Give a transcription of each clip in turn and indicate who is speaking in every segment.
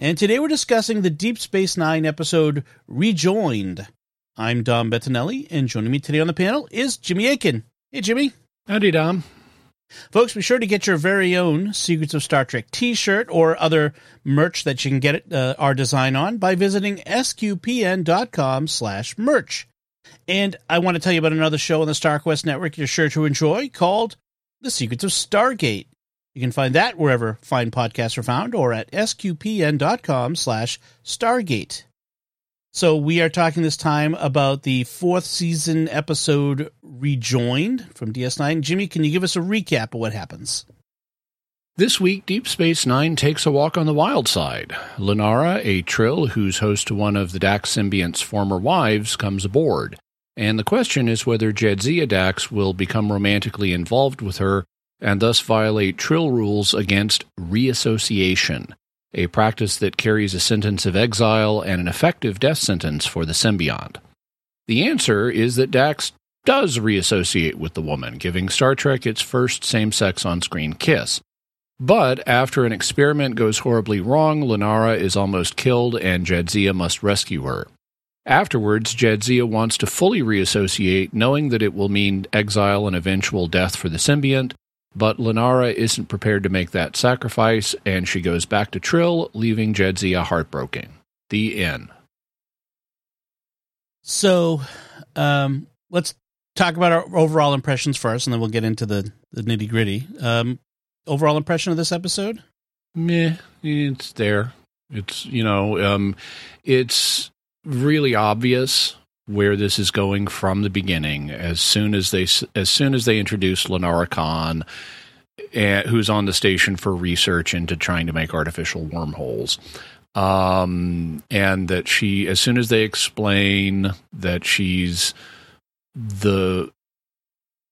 Speaker 1: And today we're discussing the Deep Space Nine episode Rejoined. I'm Dom Bettinelli, and joining me today on the panel is Jimmy Akin. Hey, Jimmy.
Speaker 2: Howdy, Dom.
Speaker 1: Folks, be sure to get your very own Secrets of Star Trek t-shirt or other merch that you can get uh, our design on by visiting sqpn.com slash merch. And I want to tell you about another show on the StarQuest network you're sure to enjoy called The Secrets of Stargate. You can find that wherever fine podcasts are found or at sqpn.com slash stargate. So we are talking this time about the fourth season episode Rejoined from DS9. Jimmy, can you give us a recap of what happens?
Speaker 2: This week, Deep Space Nine takes a walk on the wild side. Lenara, a Trill who's host to one of the Dax symbiont's former wives, comes aboard. And the question is whether Jadzia Dax will become romantically involved with her and thus violate Trill rules against reassociation, a practice that carries a sentence of exile and an effective death sentence for the symbiont. The answer is that Dax does reassociate with the woman, giving Star Trek its first same sex on screen kiss. But after an experiment goes horribly wrong, Lenara is almost killed and Jadzia must rescue her. Afterwards, Jadzia wants to fully reassociate, knowing that it will mean exile and eventual death for the symbiont, but Lenara isn't prepared to make that sacrifice, and she goes back to Trill, leaving Jadzia heartbroken. The end.
Speaker 1: So, um, let's talk about our overall impressions first, and then we'll get into the, the nitty gritty. Um, overall impression of this episode?
Speaker 2: Meh, it's there. It's, you know, um, it's really obvious where this is going from the beginning. As soon as they as soon as they introduce Lenara Khan, uh, who's on the station for research into trying to make artificial wormholes, um, and that she, as soon as they explain that she's the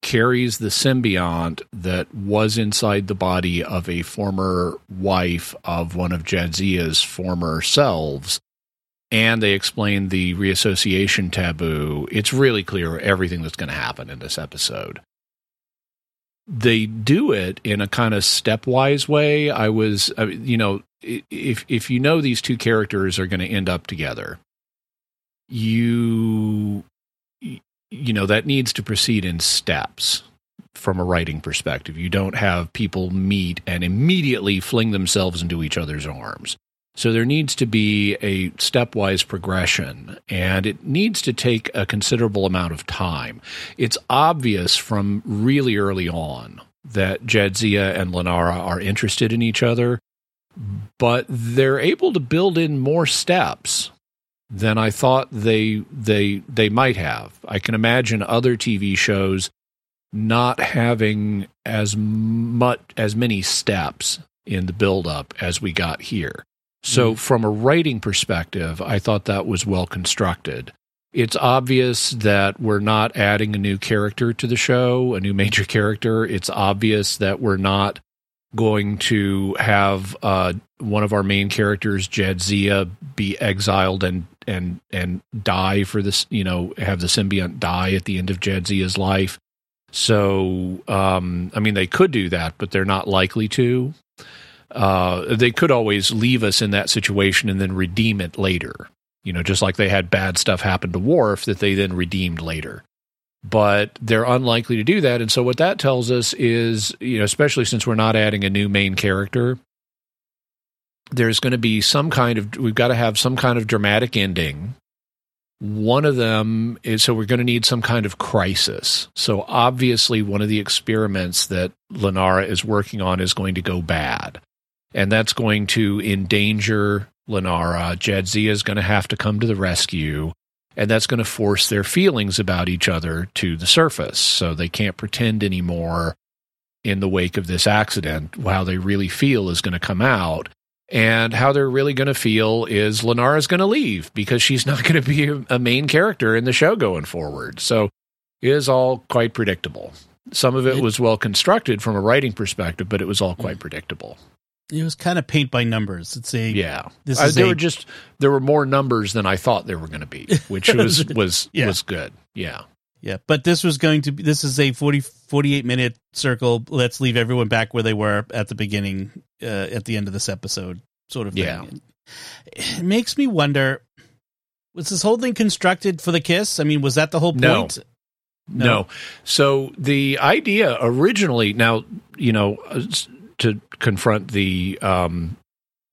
Speaker 2: carries the symbiont that was inside the body of a former wife of one of Jadzia's former selves and they explain the reassociation taboo, it's really clear everything that's going to happen in this episode. They do it in a kind of stepwise way. I was, you know, if if you know these two characters are going to end up together, you you know that needs to proceed in steps from a writing perspective. You don't have people meet and immediately fling themselves into each other's arms so there needs to be a stepwise progression and it needs to take a considerable amount of time. It's obvious from really early on that Jadzia and Lenara are interested in each other, but they're able to build in more steps than I thought they they they might have. I can imagine other TV shows not having as much as many steps in the build up as we got here. So, mm. from a writing perspective, I thought that was well constructed. It's obvious that we're not adding a new character to the show, a new major character. It's obvious that we're not going to have uh, one of our main characters, Jadzia, be exiled and and and die for this. You know, have the symbiont die at the end of Jadzia's life. So, um, I mean, they could do that, but they're not likely to uh, they could always leave us in that situation and then redeem it later. You know, just like they had bad stuff happen to Worf that they then redeemed later. But they're unlikely to do that. And so what that tells us is, you know, especially since we're not adding a new main character, there's going to be some kind of, we've got to have some kind of dramatic ending. One of them is so we're going to need some kind of crisis. So obviously, one of the experiments that Lenara is working on is going to go bad and that's going to endanger Lenara. Jadzia is going to have to come to the rescue, and that's going to force their feelings about each other to the surface. So they can't pretend anymore in the wake of this accident. How they really feel is going to come out. And how they're really going to feel is Lenara's going to leave because she's not going to be a, main character in the show going forward. So it is all quite predictable. Some of it was well constructed from a writing perspective, but it was all
Speaker 1: Mm.
Speaker 2: quite predictable.
Speaker 1: It was kind of paint by numbers. It's a
Speaker 2: Yeah,
Speaker 1: This
Speaker 2: Uh,
Speaker 1: is
Speaker 2: there
Speaker 1: a-
Speaker 2: were just there were more numbers than I thought there were going to be, which was was
Speaker 1: Yeah.
Speaker 2: was good. Yeah,
Speaker 1: Yeah, but this was going to be this is a 40 48 minute circle. Let's leave everyone back where they were at the beginning uh, at the end of this episode sort of thing.
Speaker 2: Yeah.
Speaker 1: It makes me wonder was this whole thing constructed for the kiss? I mean, was that the whole
Speaker 2: No.
Speaker 1: point?
Speaker 2: No. So the idea originally, now, you know, uh, to confront the um,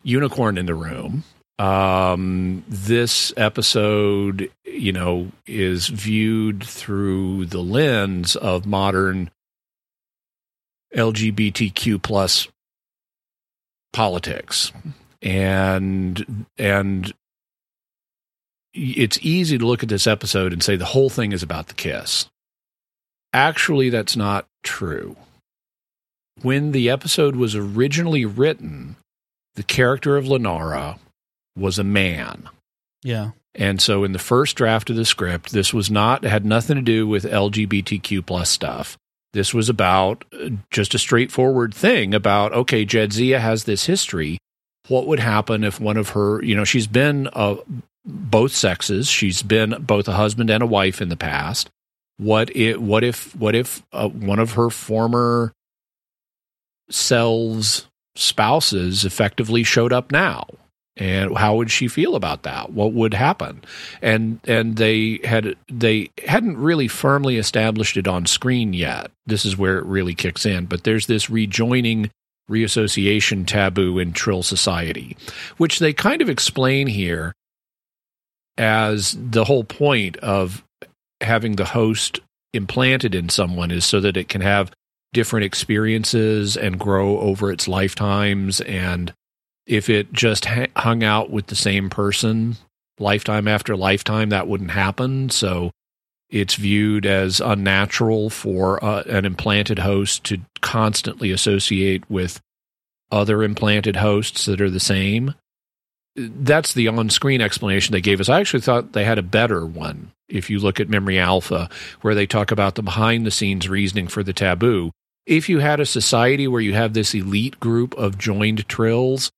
Speaker 2: unicorn in the room, um, this episode, you know, is viewed through the lens of modern LGBTQ plus politics. And, and, it's easy to look at this episode and say the whole thing is about the kiss. Actually, that's not true. When the episode was originally written, the character of Lenara was a man.
Speaker 1: Yeah.
Speaker 2: And so in the first draft of the script, this was not had nothing to do with LGBTQ plus stuff. This was about uh, just a straightforward thing about okay, Jadzia has this history. What would happen if one of her, you know, she's been uh, both sexes. She's been both a husband and a wife in the past. What if what if what if uh, one of her former selves spouses effectively showed up now? and how would she feel about that? What would happen? And and they had they hadn't really firmly established it on screen yet. This is where it really kicks in. But there's this rejoining reassociation taboo in trill society which they kind of explain here as the whole point of having the host implanted in someone is so that it can have different experiences and grow over its lifetimes and if it just ha- hung out with the same person lifetime after lifetime, that wouldn't happen. So it's viewed as unnatural for uh, an implanted host to constantly associate with other implanted hosts that are the same. That's the on screen explanation they gave us. I actually thought they had a better one. If you look at Memory Alpha, where they talk about the behind the scenes reasoning for the taboo. If you had a society where you have this elite group of joined trills,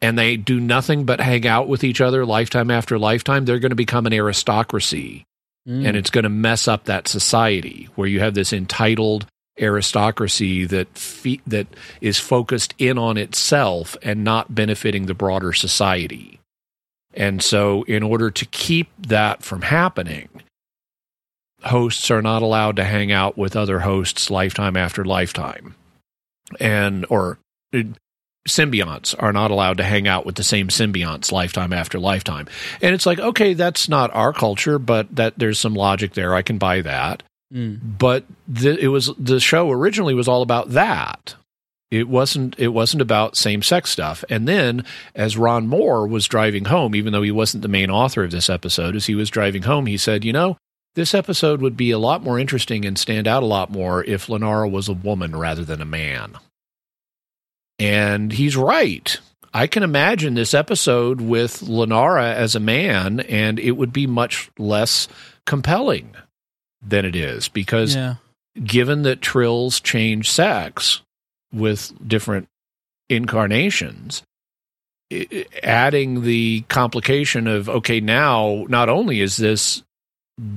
Speaker 2: and they do nothing but hang out with each other lifetime after lifetime, they're going to become an aristocracy.
Speaker 1: Mm.
Speaker 2: And it's going to mess up that society where you have this entitled aristocracy that fe- that is focused in on itself and not benefiting the broader society. And so in order to keep that from happening, hosts are not allowed to hang out with other hosts lifetime after lifetime. And or symbionts are not allowed to hang out with the same symbionts lifetime after lifetime. And it's like, okay, that's not our culture, but that there's some logic there. I can buy that.
Speaker 1: Mm.
Speaker 2: But the, it was the show originally was all about that. It wasn't it wasn't about same sex stuff. And then as Ron Moore was driving home, even though he wasn't the main author of this episode, as he was driving home, he said, "You know, this episode would be a lot more interesting and stand out a lot more if Lenara was a woman rather than a man." And he's right. I can imagine this episode with Lenara as a man, and it would be much less compelling than it is because
Speaker 1: Yeah.
Speaker 2: given that trills change sex with different incarnations, adding the complication of okay, now not only is this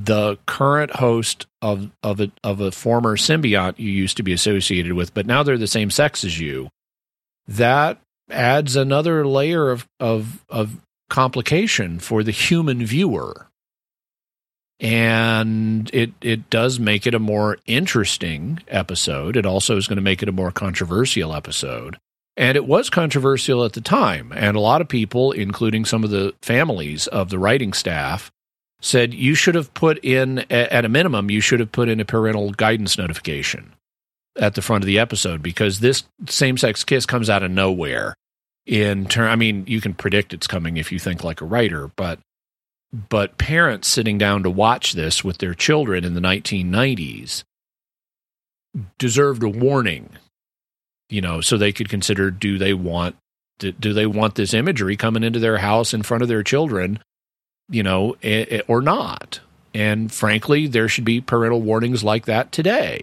Speaker 2: the current host of of a, of a former symbiont you used to be associated with, but now they're the same sex as you. That adds another layer of of of complication for the human viewer and it it does make it a more interesting episode. It also is going to make it a more controversial episode. And it was controversial at the time, and a lot of people, including some of the families of the writing staff, said you should have put in at a minimum you should have put in a parental guidance notification at the front of the episode because this same-sex kiss comes out of nowhere. In turn, I mean, you can predict it's coming if you think like a writer, but but parents sitting down to watch this with their children in the 1990s deserved a warning you know so they could consider do they want do they want this imagery coming into their house in front of their children, you know, eh, eh, or not? And frankly, there should be parental warnings like that today.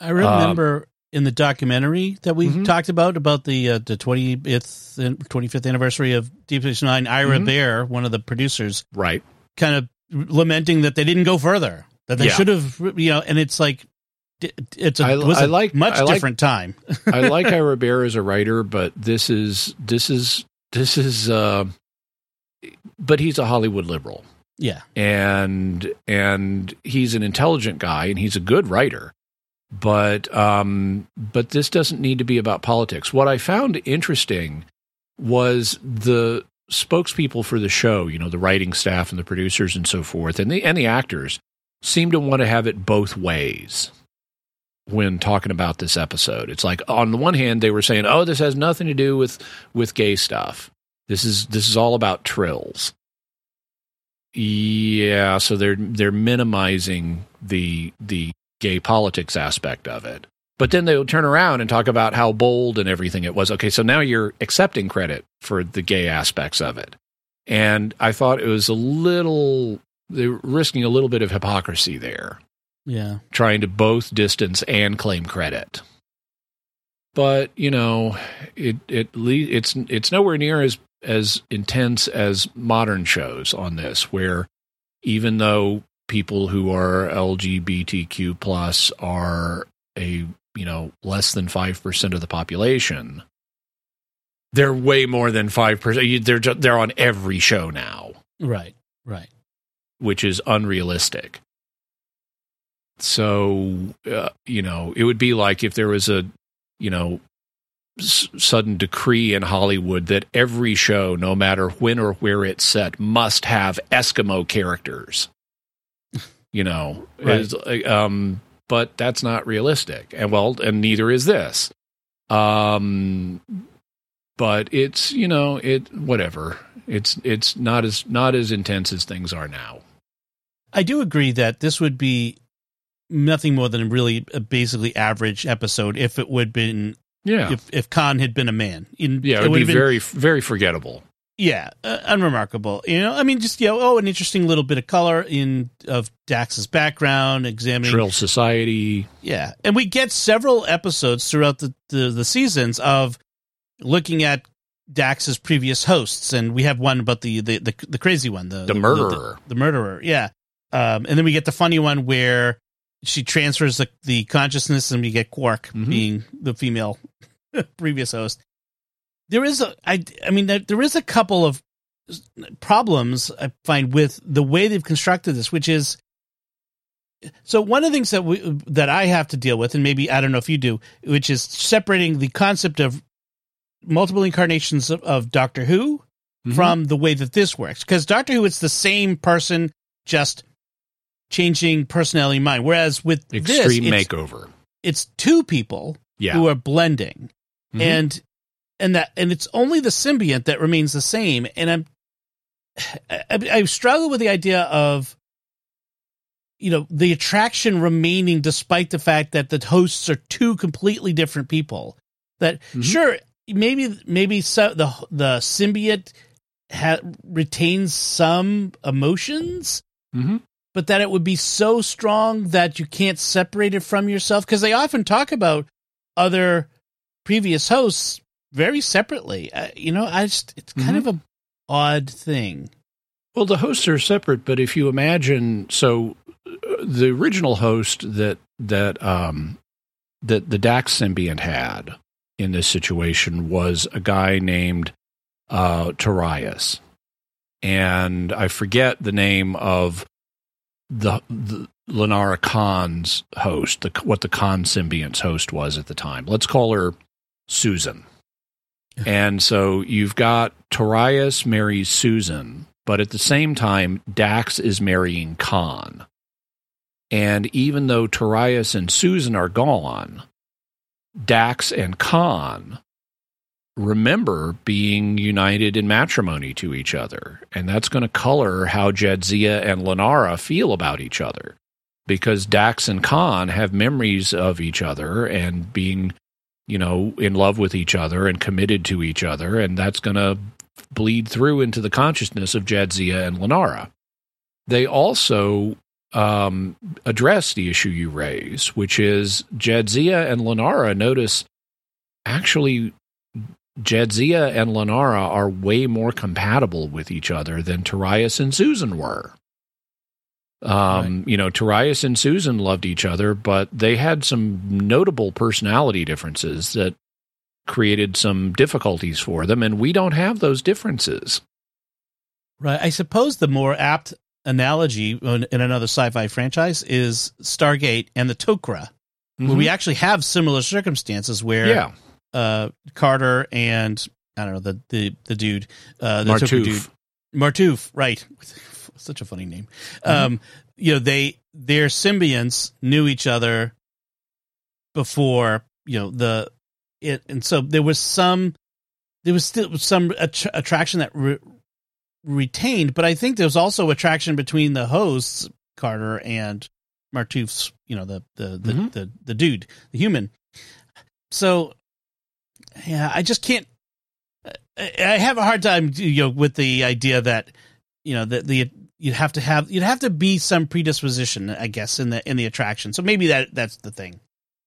Speaker 1: I remember in the documentary that we
Speaker 2: Mhm.
Speaker 1: talked about about the uh, the 20th 25th anniversary of Deep Space Nine. Ira
Speaker 2: Mhm.
Speaker 1: Behr, one of the producers,
Speaker 2: Right.
Speaker 1: kind of lamenting that they didn't go further. That they
Speaker 2: Yeah.
Speaker 1: should have, you know. And it's like it's a
Speaker 2: I-
Speaker 1: was
Speaker 2: I like-
Speaker 1: much
Speaker 2: I like-
Speaker 1: different time.
Speaker 2: I like Ira Behr as a writer, but this is this is this is uh but he's a Hollywood liberal.
Speaker 1: yeah,
Speaker 2: and and he's an intelligent guy and he's a good writer. But um but this doesn't need to be about politics. What i found interesting was the spokespeople for the show you know the writing staff and the producers and so forth and the and the actors seem to want to have it both ways when talking about this episode. It's like on the one hand they were saying oh this has nothing to do with with gay stuff this is this is all about trills yeah, so they're they're minimizing the the gay politics aspect of it. But then they'll turn around and talk about how bold and everything it was. Okay, so now you're accepting credit for the gay aspects of it. And I thought it was a little they're risking a little bit of hypocrisy there,
Speaker 1: yeah.
Speaker 2: trying to both distance and claim credit. But, you know, it it it's it's nowhere near as as intense as modern shows on this where even though people who are LGBTQ plus are a you know less than 5% of the population they're way more than 5% they're ju- they're on every show now.
Speaker 1: Right, right.
Speaker 2: which is unrealistic. So uh, you know it would be like if there was a you know s- sudden decree in Hollywood that every show, no matter when or where it's set, must have Eskimo characters. You know,
Speaker 1: Right.
Speaker 2: Um, but that's not realistic, and well, and neither is this. Um, but it's you know it whatever. It's it's not as not as intense as things are now.
Speaker 1: I do agree that this would be nothing more than a really a basically average episode if it would have been
Speaker 2: Yeah,
Speaker 1: if if Khan had been a man. In,
Speaker 2: yeah, it would be
Speaker 1: would've been-
Speaker 2: very very forgettable.
Speaker 1: yeah, uh, unremarkable. You know, I mean, just you know, oh, an interesting little bit of color in of Dax's background, examining
Speaker 2: Trill Society.
Speaker 1: Yeah, and we get several episodes throughout the, the, the seasons of looking at Dax's previous hosts, and we have one about the the, the, the crazy one, the
Speaker 2: The murderer.
Speaker 1: the, murderer. Yeah, um, and then we get the funny one where she transfers the, the consciousness, and we get Quark
Speaker 2: Mhm.
Speaker 1: being the female previous host. There is a, I, I mean, there, there is a couple of problems I find with the way they've constructed this, which is so one of the things that we that I have to deal with, and maybe I don't know if you do, which is separating the concept of multiple incarnations of, of Doctor Who
Speaker 2: Mhm.
Speaker 1: from the way that this works. Because Doctor Who, it's the same person, just changing personality mind. Whereas with
Speaker 2: extreme
Speaker 1: this,
Speaker 2: makeover.
Speaker 1: it's two people
Speaker 2: Yeah,
Speaker 1: who are blending,
Speaker 2: Mhm.
Speaker 1: and and that and it's only the symbiont that remains the same. And I'm I, I struggle with the idea of you know the attraction remaining despite the fact that the hosts are two completely different people. That
Speaker 2: Mhm.
Speaker 1: sure maybe maybe so the the symbiote ha- retains some emotions
Speaker 2: Mhm.
Speaker 1: But that it would be so strong that you can't separate it from yourself? Because they often talk about other previous hosts very separately. Uh, you know i just it's kind
Speaker 2: Mhm.
Speaker 1: of a odd thing.
Speaker 2: Well, the hosts are separate, but if you imagine, so uh, the original host that that um, that the Dax symbiont had in this situation was a guy named uh, Torias, and I forget the name of the, the Lenara Khan's host, the, what the Khan symbiont's host was at the time. Let's call her Susan. And so you've got Torias marries Susan, but at the same time, Dax is marrying Khan. And even though Torias and Susan are gone, Dax and Khan remember being united in matrimony to each other. And that's going to color how Jadzia and Lenara feel about each other. Because Dax and Khan have memories of each other and being you know, in love with each other and committed to each other, and that's going to bleed through into the consciousness of Jadzia and Lenara. They also um, address the issue you raise, which is Jadzia and Lenara notice actually Jadzia and Lenara are way more compatible with each other than Torias and Susan were. Um, right. You know, Torias and Susan loved each other, but they had some notable personality differences that created some difficulties for them, and we don't have those differences.
Speaker 1: Right. I suppose the more apt analogy in another sci-fi franchise is Stargate and the Tok'ra, mm-hmm. where we mm-hmm. actually have similar circumstances where
Speaker 2: yeah.
Speaker 1: Uh, Carter and I don't know the the the dude, uh, the
Speaker 2: Martouf.
Speaker 1: dude, Martouf, right? Such a funny name. Mm-hmm. Um, you know, they their symbionts knew each other before you know the it, and so there was some there was still some att- attraction that re- retained, but I think there was also attraction between the hosts, Carter and Martouf's, you know, the the the, mm-hmm. the, the dude, the human. So, yeah, I just can't. I have a hard time, you know, with the idea that, you know, that the you'd have to have you'd have to be some predisposition, I guess, in the in the attraction. So maybe that that's the thing.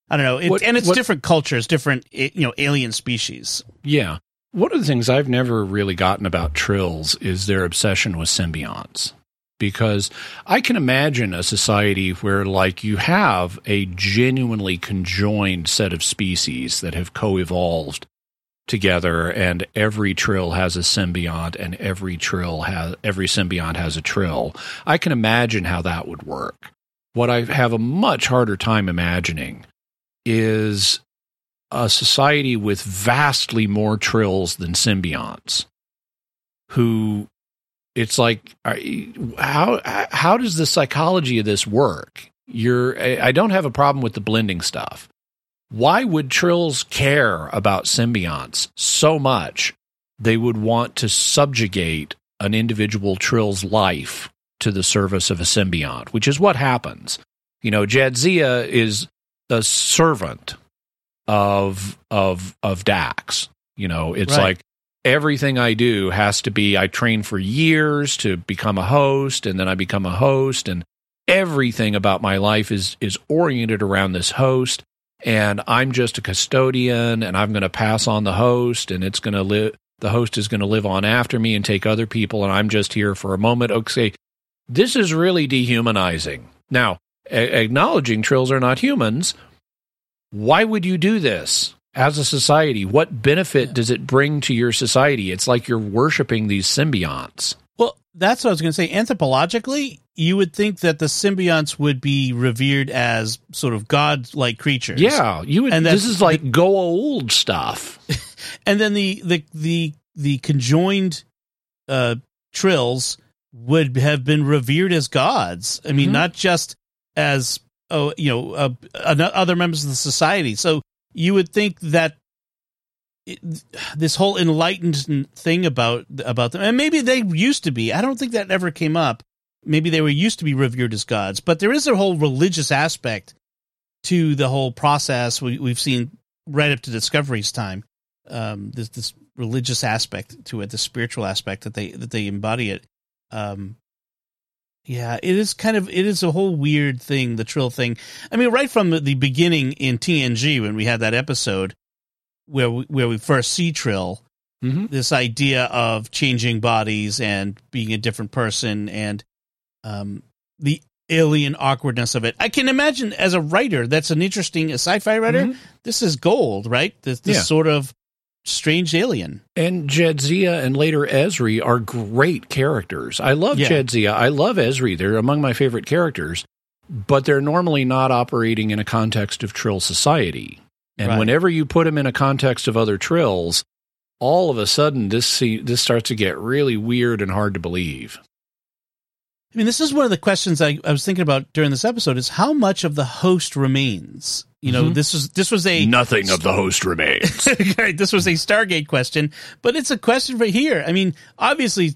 Speaker 1: I don't know, it, what, and it's what, different cultures, different eh, you know, alien species.
Speaker 2: Yeah, one of the things I've never really gotten about Trills is their obsession with symbionts. Because I can imagine a society where, like, you have a genuinely conjoined set of species that have co evolved together, and every Trill has a symbiont, and every Trill has every symbiont has a Trill. I can imagine how that would work. What I have a much harder time imagining is a society with vastly more trills than symbionts who it's like how how does the psychology of this work you're i don't have a problem with the blending stuff why would trills care about symbionts so much they would want to subjugate an individual trill's life to the service of a symbiont which is what happens you know jadzia is a servant of of of Dax. You know, it's right. like everything I do has to be I train for years to become a host and then I become a host and everything about my life is is oriented around this host and I'm just a custodian and I'm going to pass on the host and it's going to live the host is going to live on after me and take other people and I'm just here for a moment. Okay, this is really dehumanizing. Now, a- acknowledging trills are not humans, why would you do this as a society? What benefit does it bring to your society? It's like you're worshiping these symbionts.
Speaker 1: Well, that's what I was going to say. Anthropologically, you would think that the symbionts would be revered as sort of god-like creatures.
Speaker 2: Yeah, you would. And this is like the, old stuff.
Speaker 1: and then the the the the conjoined uh, trills would have been revered as gods. I mean, mm-hmm. not just as oh, you know, uh, other members of the society. So you would think that it, this whole enlightened thing about about them, and maybe they used to be. I don't think that ever came up. Maybe they were used to be revered as gods, but there is a whole religious aspect to the whole process. We, we've seen right up to Discovery's time. Um, this this religious aspect to it, the spiritual aspect that they that they embody it. Um, yeah, it is kind of it is a whole weird thing, the Trill thing. I mean, right from the beginning in TNG when we had that episode where we, where we first see Trill, mm-hmm. this idea of changing bodies and being a different person and um, the alien awkwardness of it. I can imagine as a writer, that's an interesting a sci-fi writer. Mm-hmm. This is gold, right? This, this yeah. sort of strange alien.
Speaker 2: And Jadzia and later Ezri are great characters. I love yeah. Jadzia. I love Ezri. They're among my favorite characters, but they're normally not operating in a context of Trill society. And right. whenever you put them in a context of other Trills, all of a sudden this this starts to get really weird and hard to believe.
Speaker 1: I mean, this is one of the questions I, I was thinking about during this episode: is how much of the host remains you know, mm-hmm. this was this was a
Speaker 2: nothing of the host remains.
Speaker 1: right, this was a Stargate question, but it's a question for here. I mean, obviously,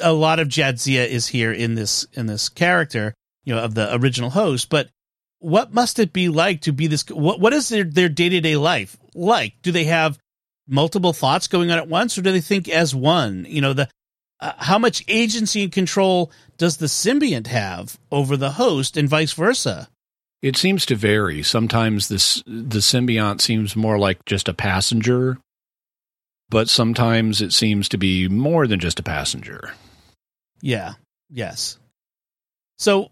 Speaker 1: a lot of Jadzia is here in this in this character, you know, of the original host. But what must it be like to be this? What what is their their day to day life like? Do they have multiple thoughts going on at once, or do they think as one? You know, the uh, how much agency and control does the symbiont have over the host, and vice versa?
Speaker 2: It seems to vary. Sometimes this the symbiont seems more like just a passenger, but sometimes it seems to be more than just a passenger.
Speaker 1: Yeah. Yes. So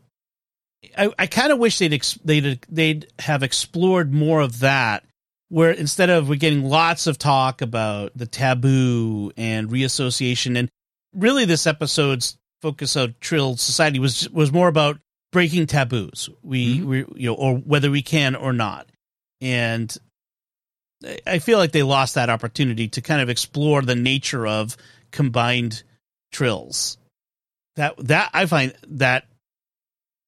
Speaker 1: I, I kind of wish they'd ex- they'd they'd have explored more of that, where instead of we're getting lots of talk about the taboo and reassociation, and really this episode's focus of Trill Society was was more about breaking taboos. We
Speaker 2: Mhm.
Speaker 1: we you know, or whether we can or not, and I- I feel like they lost that opportunity to kind of explore the nature of combined trills. That that I find that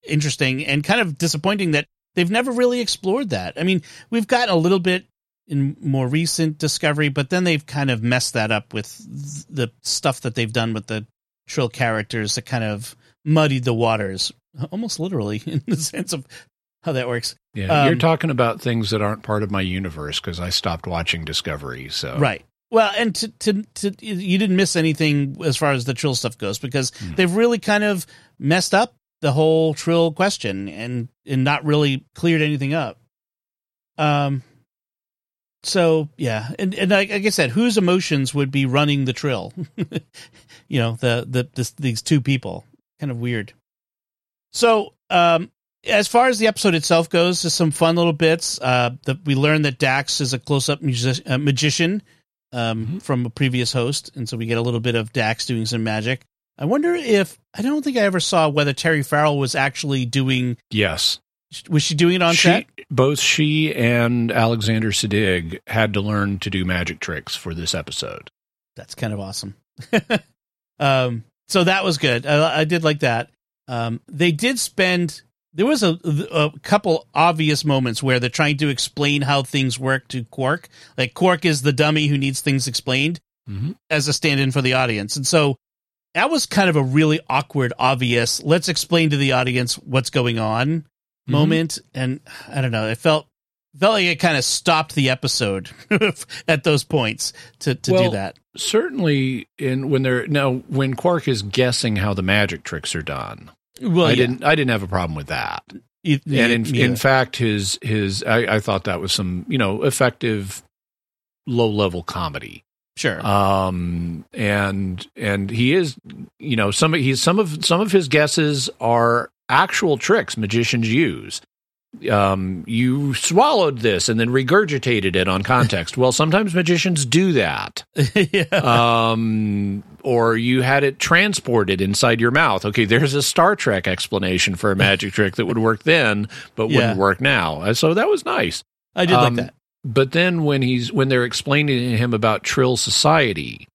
Speaker 1: interesting and kind of disappointing that they've never really explored that. I mean, we've gotten a little bit in more recent discovery, but then they've kind of messed that up with the stuff that they've done with the trill characters that kind of muddied the waters, almost literally in the sense of how that works.
Speaker 2: Yeah,
Speaker 1: Um,
Speaker 2: you're talking about things that aren't part of my universe because I stopped watching Discovery. So
Speaker 1: Right. Well, and to, to to you didn't miss anything as far as the trill stuff goes because
Speaker 2: Hmm.
Speaker 1: they've really kind of messed up the whole trill question and and not really cleared anything up. Um. So yeah, and and like, like I said, whose emotions would be running the trill? you know, the the this, these two people, kind of weird. So, um, as far as the episode itself goes, just some fun little bits. Uh, that we learned that Dax is a close-up music, uh, magician um,
Speaker 2: Mhm.
Speaker 1: from a previous host, and so we get a little bit of Dax doing some magic. I wonder if I don't think I ever saw whether Terry Farrell was actually doing.
Speaker 2: yes,
Speaker 1: Was she doing it on
Speaker 2: she,
Speaker 1: set?
Speaker 2: both she and Alexander Siddig had to learn to do magic tricks for this episode.
Speaker 1: That's kind of awesome. um, so that was good. I, I did like that. Um, they did spend. There was a, a couple obvious moments where they're trying to explain how things work to Quark. Like Quark is the dummy who needs things explained
Speaker 2: Mm-hmm.
Speaker 1: as a stand-in for the audience, and so that was kind of a really awkward, obvious. Let's explain to the audience what's going on moment. And I don't know. It felt felt like it kind of stopped the episode at those points to to
Speaker 2: Well,
Speaker 1: do that.
Speaker 2: Certainly, in when they're now when Quark is guessing how the magic tricks are done,
Speaker 1: Well,
Speaker 2: I
Speaker 1: yeah.
Speaker 2: didn't. I didn't have a problem with that.
Speaker 1: You-
Speaker 2: and in,
Speaker 1: me
Speaker 2: in fact his his I, I thought that was some you know effective low level comedy
Speaker 1: sure.
Speaker 2: um and and he is you know some he's some of some of his guesses are actual tricks magicians use um you swallowed this and then regurgitated it on context well sometimes magicians do that
Speaker 1: yeah.
Speaker 2: um, or you had it transported inside your mouth. Okay, there's a Star Trek explanation for a magic trick that would work then, but
Speaker 1: Yeah.
Speaker 2: wouldn't work now. Uh, So that was nice.
Speaker 1: I did
Speaker 2: um,
Speaker 1: like that.
Speaker 2: But then when he's when they're explaining to him about Trill Society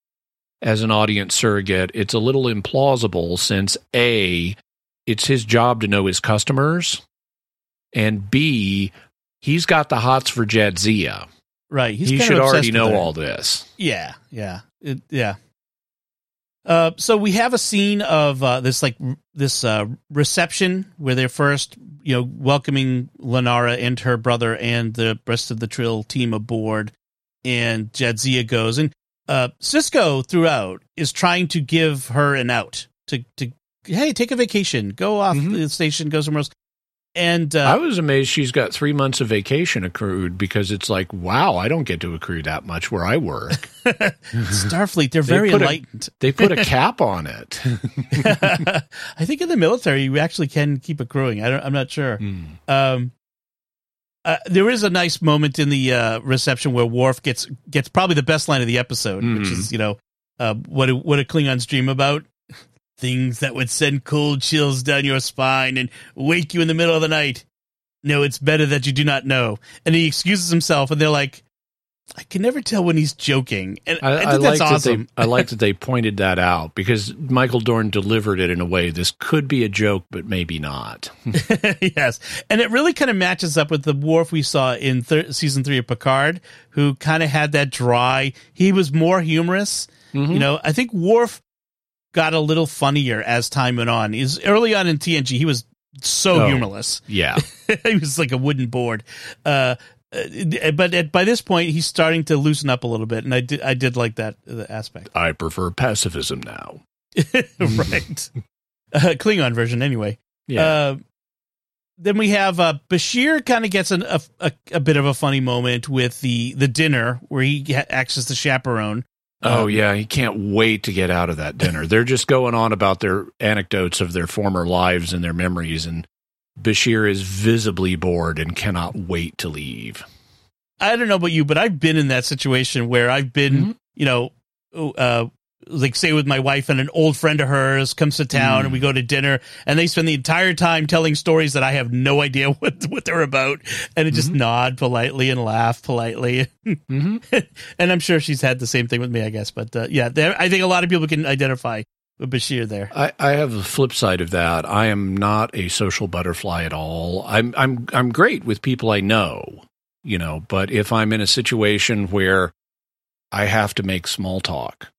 Speaker 2: as an audience surrogate, it's a little implausible since a it's his job to know his customers, and b he's got the hots for Jadzia.
Speaker 1: Right.
Speaker 2: He should already know all this.
Speaker 1: Yeah. Yeah. It, yeah. Uh, so we have a scene of uh, this like this uh, reception where they're first, you know, welcoming Lenara and her brother and the rest of the Trill team aboard, and Jadzia goes and uh, Sisko throughout is trying to give her an out to to hey take a vacation, go off
Speaker 2: Mhm.
Speaker 1: the station, go somewhere else, and
Speaker 2: I
Speaker 1: uh,
Speaker 2: was amazed she's got three months of vacation accrued because it's like, wow, I don't get to accrue that much where I work.
Speaker 1: Starfleet they're
Speaker 2: They
Speaker 1: very
Speaker 2: put a-
Speaker 1: enlightened.
Speaker 2: they put a cap on it.
Speaker 1: I think in the military you actually can keep accruing. I don't, I'm not sure.
Speaker 2: Hmm.
Speaker 1: Um, uh, there is a nice moment in the uh, reception where Worf gets gets probably the best line of the episode, which
Speaker 2: Mhm.
Speaker 1: is you know uh, what do, what do Klingons dream about? Things that would send cold chills down your spine and wake you in the middle of the night. No, it's better that you do not know. And he excuses himself, and they're like, I can never tell when he's joking. And I,
Speaker 2: I,
Speaker 1: think
Speaker 2: I like
Speaker 1: that's
Speaker 2: that
Speaker 1: awesome.
Speaker 2: they I like that they pointed that out because Michael Dorn delivered it in a way this could be a joke, but maybe not.
Speaker 1: yes, and it really kind of matches up with the Worf we saw in thir- season three of Picard, who kind of had that dry. He was more humorous.
Speaker 2: Mhm.
Speaker 1: You know, I think Worf got a little funnier as time went on. Is early on in TNG, he was so
Speaker 2: Oh.
Speaker 1: humorless.
Speaker 2: Yeah.
Speaker 1: he was like a wooden board. Uh, uh, but at, by this point, he's starting to loosen up a little bit, and I did I did like that uh, aspect.
Speaker 2: I prefer pacifism now.
Speaker 1: right, uh, Klingon version anyway.
Speaker 2: Yeah.
Speaker 1: Uh, then we have uh, Bashir kind of gets an, a, a a bit of a funny moment with the the dinner where he ha- acts as the chaperone.
Speaker 2: Oh,
Speaker 1: um,
Speaker 2: yeah. He can't wait to get out of that dinner. They're just going on about their anecdotes of their former lives and their memories. And Bashir is visibly bored and cannot wait to leave.
Speaker 1: I don't know about you, but I've been in that situation where I've been,
Speaker 2: Mhm.
Speaker 1: you know, uh, like say with my wife and an old friend of hers comes to town
Speaker 2: Mm.
Speaker 1: and we go to dinner and they spend the entire time telling stories that I have no idea what what they're about and I just nod politely and laugh politely
Speaker 2: Mm-hmm.
Speaker 1: and I'm sure she's had the same thing with me I guess but uh, yeah there, I think a lot of people can identify with Bashir there
Speaker 2: I, I have the flip side of that. I am not a social butterfly at all. I'm I'm I'm great with people I know, you know, but if I'm in a situation where I have to make small talk,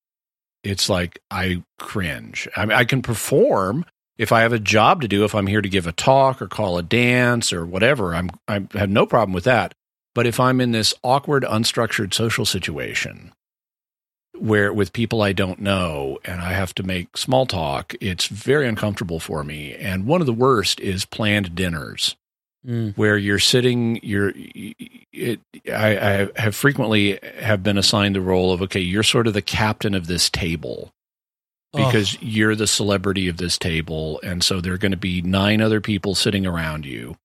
Speaker 2: it's like I cringe. I mean, I can perform if I have a job to do, if I'm here to give a talk or call a dance or whatever. I'm I have no problem with that. But if I'm in this awkward, unstructured social situation, where with people I don't know and I have to make small talk, it's very uncomfortable for me. And one of the worst is planned dinners
Speaker 1: Mm.
Speaker 2: where you're sitting, you're, it, I, I have frequently have been assigned the role of, okay, you're sort of the captain of this table because you're the celebrity of this table. And so there are going to be nine other people sitting around you.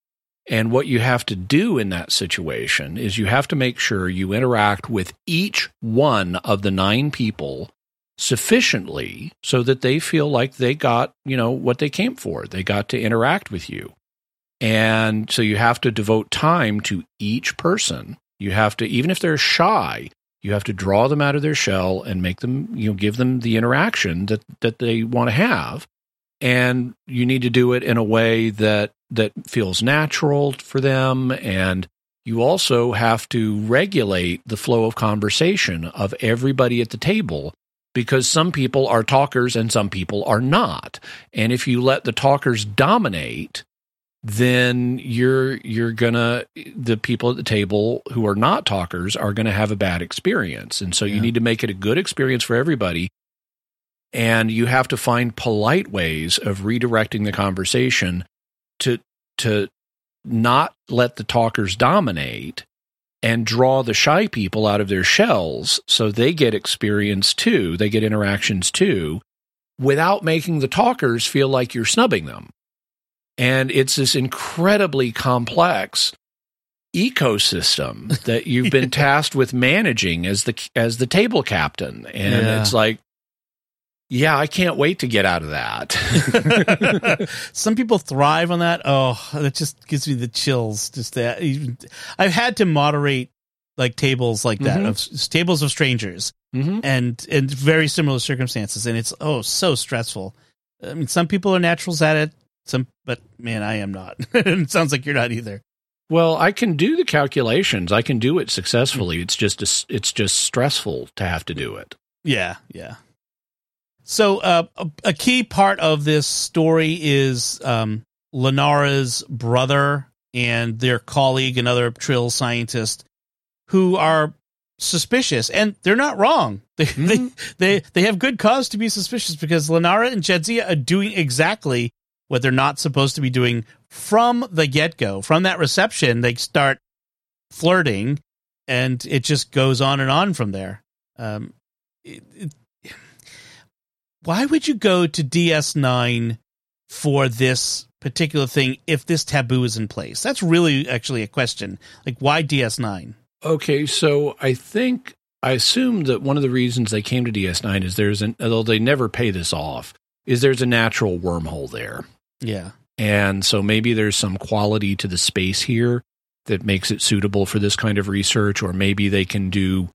Speaker 2: And what you have to do in that situation is you have to make sure you interact with each one of the nine people sufficiently so that they feel like they got, you know, what they came for. They got to interact with you. And so you have to devote time to each person. You have to, even if they're shy, you have to draw them out of their shell and make them, you know, give them the interaction that, that they want to have. And you need to do it in a way that, that feels natural for them. And you also have to regulate the flow of conversation of everybody at the table because some people are talkers and some people are not. And if you let the talkers dominate, then you're you're gonna the people at the table who are not talkers are gonna have a bad experience. And so you need to make it a good experience for everybody. And you have to find polite ways of redirecting the conversation to to not let the talkers dominate and draw the shy people out of their shells so they get experience too they get interactions too without making the talkers feel like you're snubbing them and it's this incredibly complex ecosystem that you've been tasked with managing as the as the table captain and
Speaker 1: Yeah.
Speaker 2: it's like yeah i can't wait to get out of that
Speaker 1: Some people thrive on that. Oh, that just gives me the chills. Just that I've had to moderate like tables like that
Speaker 2: Mhm.
Speaker 1: of tables of strangers
Speaker 2: Mhm.
Speaker 1: and in very similar circumstances, and it's oh so stressful. I mean, some people are naturals at it. Some, but man, I am not. it sounds like you're not either.
Speaker 2: well i can do the calculations i can do it successfully it's just a, it's just stressful to have to do it
Speaker 1: Yeah, yeah. So uh, a, a key part of this story is um, Lenara's brother and their colleague, another Trill scientist, who are suspicious, and they're not wrong. They they, they they have good cause to be suspicious because Lenara and Jadzia are doing exactly what they're not supposed to be doing from the get go. From that reception, they start flirting, and it just goes on and on from there. Um, it, it, why would you go to DS9 for this particular thing if this taboo is in place? That's really actually a question. Like, why DS9?
Speaker 2: Okay, so I think I assume that one of the reasons they came to DS9 is there's an although they never pay this off, is there's a natural wormhole there.
Speaker 1: Yeah.
Speaker 2: And so maybe there's some quality to the space here that makes it suitable for this kind of research, or maybe they can do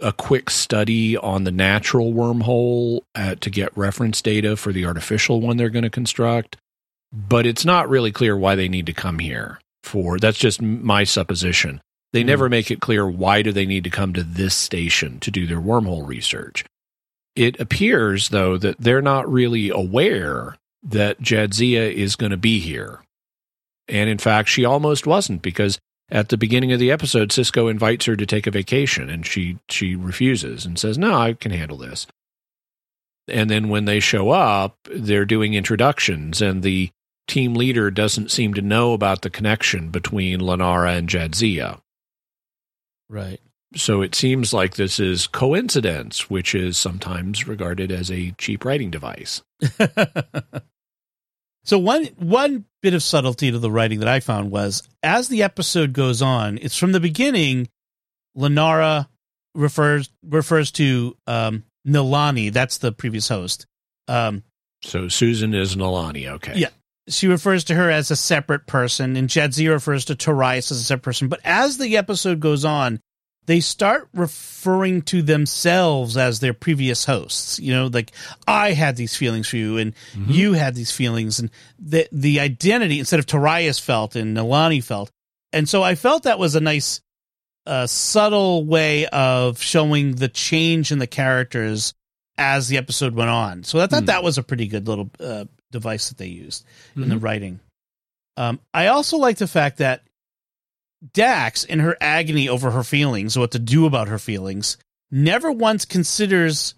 Speaker 2: a quick study on the natural wormhole uh, to get reference data for the artificial one they're going to construct. But it's not really clear why they need to come here for that's just my supposition. They
Speaker 1: Mhm.
Speaker 2: never make it clear why do they need to come to this station to do their wormhole research. It appears though that they're not really aware that Jadzia is going to be here. And in fact, she almost wasn't because at the beginning of the episode, Sisko invites her to take a vacation and she she refuses and says, "No, I can handle this." And then when they show up, they're doing introductions and the team leader doesn't seem to know about the connection between Lenara and Jadzia.
Speaker 1: Right.
Speaker 2: So it seems like this is coincidence, which is sometimes regarded as a cheap writing device.
Speaker 1: so one one bit of subtlety to the writing that I found was as the episode goes on, it's from the beginning. Lenara refers refers to um, Nilani. That's the previous host. Um,
Speaker 2: so Susan is Nilani. Okay.
Speaker 1: Yeah. She refers to her as a separate person, and Jadzia refers to Torias as a separate person. But as the episode goes on, they start referring to themselves as their previous hosts. You know, like I had these feelings for you, and mm-hmm. you had these feelings, and the the identity instead of Torias felt and Nilani felt, and so I felt that was a nice, uh, subtle way of showing the change in the characters as the episode went on. So I thought mm. that was a pretty good little uh, device that they used mm-hmm. in the mm-hmm. writing. Um, I also like the fact that Dax, in her agony over her feelings, what to do about her feelings, never once considers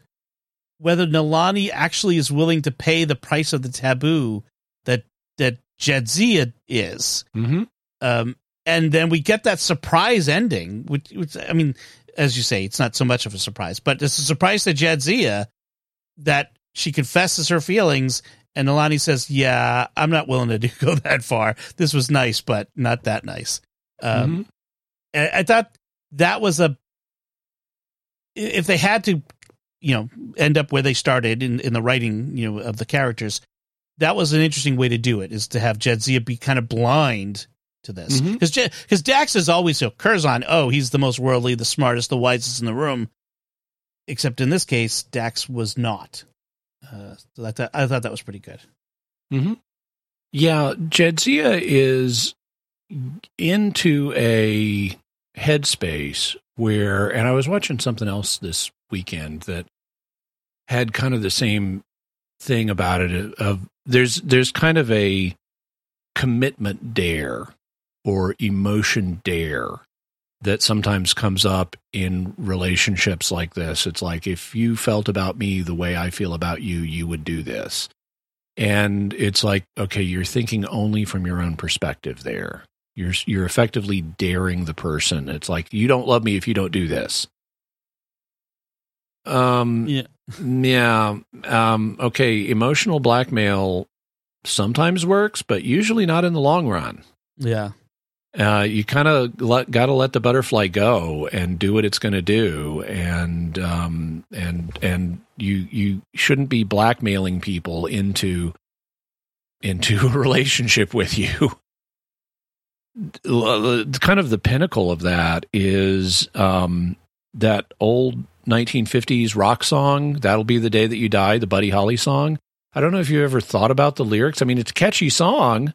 Speaker 1: whether Nilani actually is willing to pay the price of the taboo that that Jadzia is.
Speaker 2: Mm-hmm.
Speaker 1: Um, and then we get that surprise ending, which, which, I mean, as you say, it's not so much of a surprise, but it's a surprise to Jadzia that she confesses her feelings, and Nilani says, "Yeah, I'm not willing to do, go that far. This was nice, but not that nice." Um, mm-hmm. I thought that was a if they had to, you know, end up where they started in in the writing, you know, of the characters, that was an interesting way to do it. Is to have Jadzia be kind of blind to this because mm-hmm. because Dax is always so Curzon. Oh, he's the most worldly, the smartest, the wisest in the room. Except in this case, Dax was not. Uh, so I thought I thought that was pretty good.
Speaker 2: Mm-hmm. Yeah, Jadzia is into a headspace where, and I was watching something else this weekend that had kind of the same thing about it of there's there's kind of a commitment dare or emotion dare that sometimes comes up in relationships like this. It's like if you felt about me the way I feel about you, you would do this. And it's like, okay, you're thinking only from your own perspective there. You're you're effectively daring the person. It's like you don't love me if you don't do this. Um yeah. yeah. Um okay, emotional blackmail sometimes works, but usually not in the long run.
Speaker 1: Yeah.
Speaker 2: Uh, you kind of got to let the butterfly go and do what it's going to do, and um, and and you you shouldn't be blackmailing people into into a relationship with you kind of the pinnacle of that is um, that old 1950s rock song, That'll Be the Day That You Die, the Buddy Holly song. I don't know if you ever thought about the lyrics. I mean, it's a catchy song,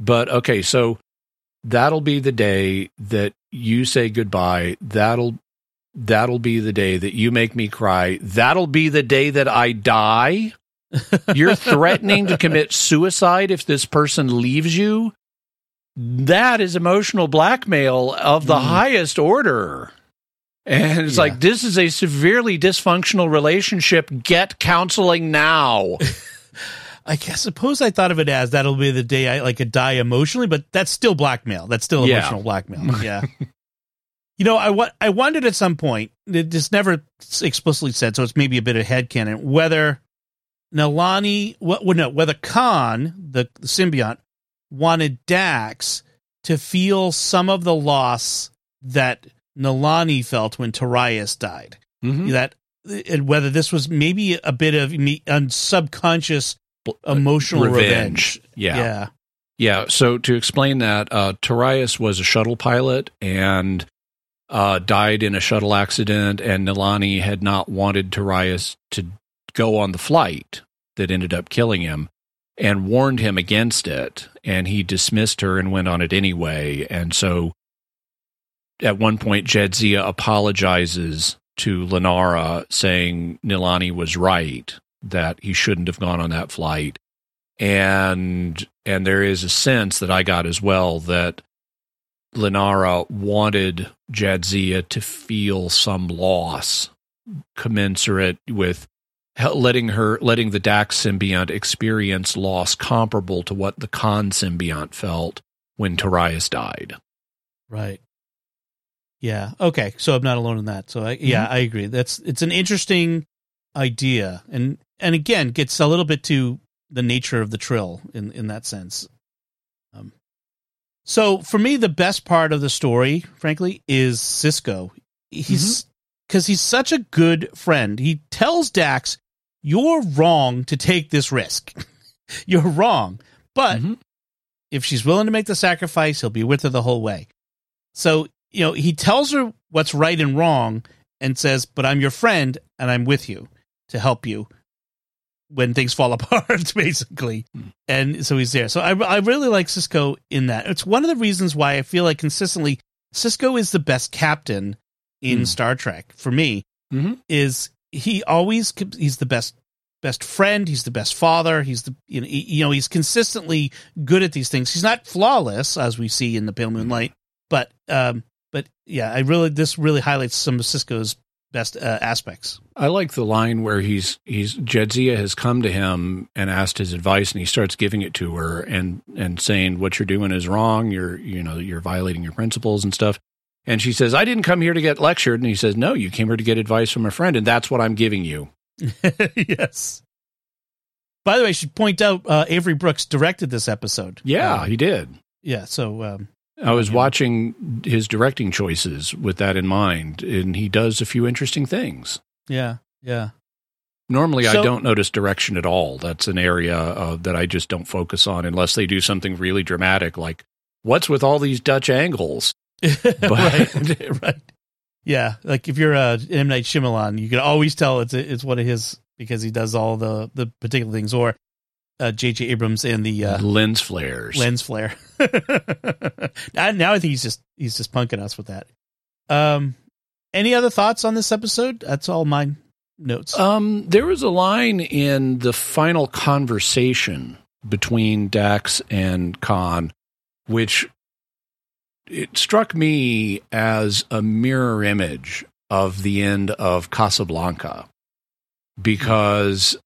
Speaker 2: but okay, so that'll be the day that you say goodbye. That'll that'll be the day that you make me cry. That'll be the day that I die. You're threatening to commit suicide if this person leaves you that is emotional blackmail of the mm. highest order. And it's yeah. like, this is a severely dysfunctional relationship. Get counseling now.
Speaker 1: I guess, suppose I thought of it as that'll be the day I like a die emotionally, but that's still blackmail. That's still emotional yeah. blackmail. Yeah. you know, I, I wondered at some point, it's never explicitly said, so it's maybe a bit of headcanon, whether Nilani, what, well, no, whether Kahn, the, the symbiont, wanted Dax to feel some of the loss that Nilani felt when Torias died.
Speaker 2: Mm-hmm.
Speaker 1: That and whether this was maybe a bit of un- subconscious emotional revenge. revenge.
Speaker 2: Yeah. Yeah. Yeah. So to explain that, uh, Torias was a shuttle pilot and uh, died in a shuttle accident, and Nilani had not wanted Torias to go on the flight that ended up killing him and warned him against it, and he dismissed her and went on it anyway. And so at one point, Jadzia apologizes to Lenara, saying Nilani was right, that he shouldn't have gone on that flight. and and there is a sense that I got as well that Lenara wanted Jadzia to feel some loss commensurate with letting her letting the Dax symbiont experience loss comparable to what the Kahn symbiont felt when Torias died.
Speaker 1: Right. Yeah. Okay. So I'm not alone in that. So I, yeah,
Speaker 2: Mm-hmm.
Speaker 1: I agree. That's it's an interesting idea, and and again gets a little bit to the nature of the trill in in that sense. Um, so for me, the best part of the story, frankly, is Sisko. He's because he's such a good friend. He tells Dax, "You're wrong to take this risk. You're wrong, but."
Speaker 2: Mhm.
Speaker 1: if she's willing to make the sacrifice, he'll be with her the whole way. So, you know, he tells her what's right and wrong and says, But I'm your friend and I'm with you to help you when things fall apart, basically.
Speaker 2: Hmm.
Speaker 1: And so he's there. So I, I really like Sisko in that. It's one of the reasons why I feel like consistently Sisko is the best captain in
Speaker 2: Hmm.
Speaker 1: Star Trek for me.
Speaker 2: Mhm.
Speaker 1: Is he always he's the best best friend he's the best father he's the you know, he, you know he's consistently good at these things he's not flawless as we see in the pale moonlight but um but yeah i really this really highlights some of sisko's best uh, aspects
Speaker 2: I like the line where he's he's Jadzia has come to him and asked his advice, and he starts giving it to her and and saying what you're doing is wrong. You're you know you're violating your principles and stuff. And she says, "I didn't come here to get lectured." And he says, "No, you came here to get advice from a friend, and that's what I'm giving you."
Speaker 1: yes by the way i should point out uh, avery brooks directed this episode
Speaker 2: Yeah,
Speaker 1: Uh,
Speaker 2: he did.
Speaker 1: yeah so um
Speaker 2: I was watching his directing choices with that in mind, and he does a few interesting things.
Speaker 1: yeah yeah
Speaker 2: Normally, I don't notice direction at all. That's an area uh, that I just don't focus on unless they do something really dramatic, like what's with all these Dutch angles?
Speaker 1: right, right. Yeah, like if you're uh, M Night Shyamalan, you can always tell it's it's one of his because he does all the the particular things. Or uh, J.J. Abrams and the uh,
Speaker 2: Lens flares.
Speaker 1: lens flare. now, now I think he's just he's just punking us with that. Um, any other thoughts on this episode? That's all my notes.
Speaker 2: Um, there was a line in the final conversation between Dax and Kahn, which it struck me as a mirror image of the end of Casablanca, because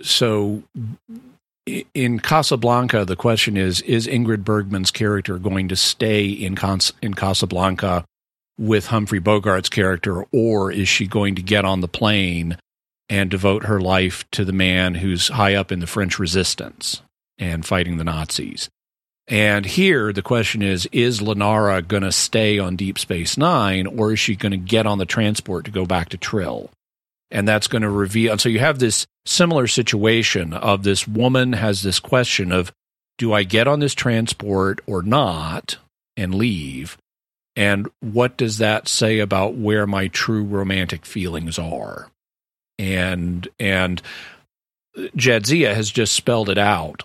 Speaker 2: so in Casablanca, the question is: Is Ingrid Bergman's character going to stay in Cons- in Casablanca with Humphrey Bogart's character, or is she going to get on the plane and devote her life to the man who's high up in the French resistance and fighting the Nazis? And here the question is Is Lenara going to stay on Deep Space Nine, or is she going to get on the transport to go back to Trill? And that's going to reveal. And so you have this similar situation of this woman has this question of do I get on this transport or not and leave? And what does that say about where my true romantic feelings are? And and Jadzia has just spelled it out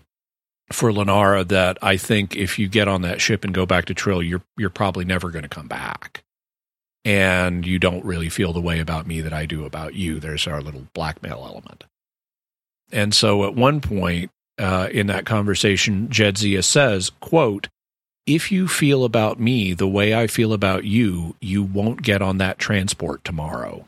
Speaker 2: for Lenara that I think if you get on that ship and go back to Trill, you're you're probably never going to come back. And you don't really feel the way about me that I do about you. There's our little blackmail element. And so at one point uh, in that conversation, Jadzia says, quote, if you feel about me the way I feel about you, you won't get on that transport tomorrow.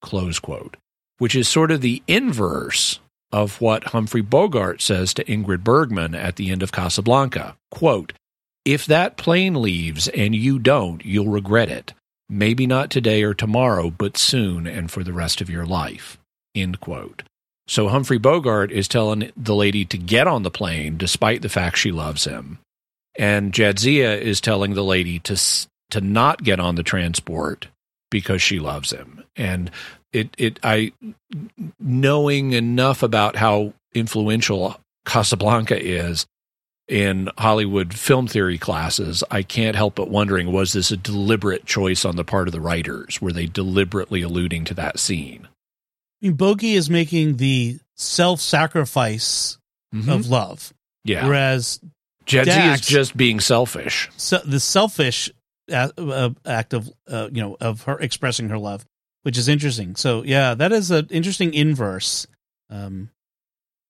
Speaker 2: Close quote. Which is sort of the inverse of what Humphrey Bogart says to Ingrid Bergman at the end of Casablanca. Quote, if that plane leaves and you don't, you'll regret it. Maybe not today or tomorrow, but soon and for the rest of your life. End quote. So Humphrey Bogart is telling the lady to get on the plane despite the fact she loves him. And Jadzia is telling the lady to to not get on the transport because she loves him. And it it I knowing enough about how influential Casablanca is in Hollywood film theory classes, I can't help but wondering was this a deliberate choice on the part of the writers? Were they deliberately alluding to that scene?
Speaker 1: I mean, Bogey is making the self-sacrifice of love,
Speaker 2: yeah.
Speaker 1: whereas
Speaker 2: Jadzia is just being selfish.
Speaker 1: So the selfish act of uh, you know of her expressing her love, which is interesting. So yeah, that is an interesting inverse. Um,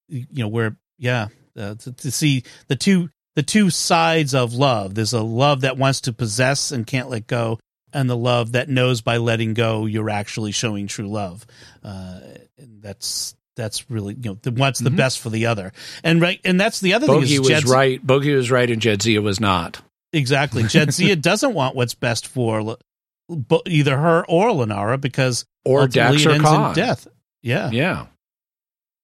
Speaker 1: you know where Yeah, uh, to, to see the two the two sides of love. There's a love that wants to possess and can't let go, and the love that knows by letting go you're actually showing true love. Uh, and that's that's really you know the, what's the
Speaker 2: Mhm.
Speaker 1: best for the other. And right, and that's the other
Speaker 2: Bogey
Speaker 1: thing is
Speaker 2: was
Speaker 1: Jed's-
Speaker 2: right. Bogey was right, and Jadzia was not.
Speaker 1: Exactly. Jadzia doesn't want what's best for Bo- either her or Lenara because
Speaker 2: Or Dax or Kahn.
Speaker 1: in death. Yeah,
Speaker 2: Yeah.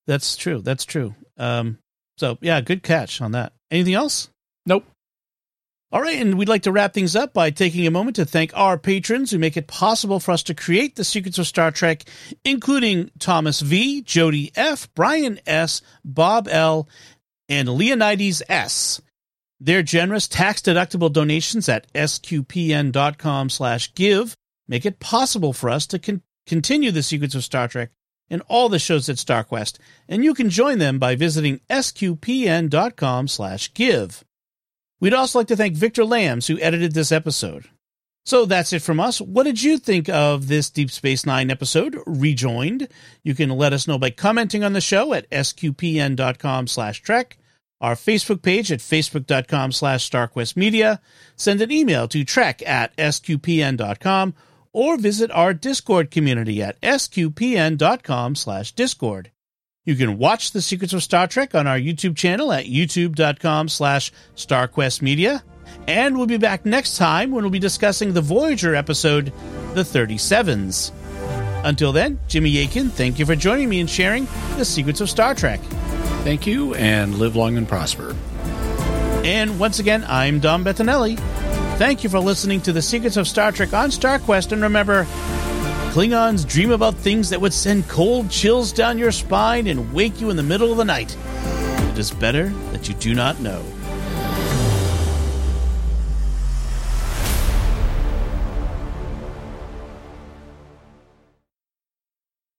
Speaker 1: that's true. That's true. Um, so yeah, good catch on that. Anything else?
Speaker 2: Nope.
Speaker 1: All right, and we'd like to wrap things up by taking a moment to thank our patrons who make it possible for us to create the secrets of Star Trek, including Thomas V, Jody F, Brian S, Bob L, and Leonidas S. Their generous tax-deductible donations at sqpn.com slash give make it possible for us to con- continue the secrets of Star Trek and all the shows at StarQuest, and you can join them by visiting sqpn.com slash give. We'd also like to thank Victor Lambs, who edited this episode. So that's it from us. What did you think of this Deep Space Nine episode, Rejoined? You can let us know by commenting on the show at sqpn.com slash trek, our Facebook page at facebook.com slash starquestmedia, send an email to trek at sqpn.com, or visit our Discord community at sqpn.com slash discord. You can watch The Secrets of Star Trek on our YouTube channel at youtube.com slash starquestmedia. And we'll be back next time when we'll be discussing the Voyager episode, The 37s. Until then, Jimmy Akin, thank you for joining me and sharing The Secrets of Star Trek.
Speaker 2: Thank you, and live long and prosper.
Speaker 1: And once again, I'm Dom Bettinelli. Thank you for listening to The Secrets of Star Trek on StarQuest. And remember, Klingons dream about things that would send cold chills down your spine and wake you in the middle of the night. It is better that you do not know.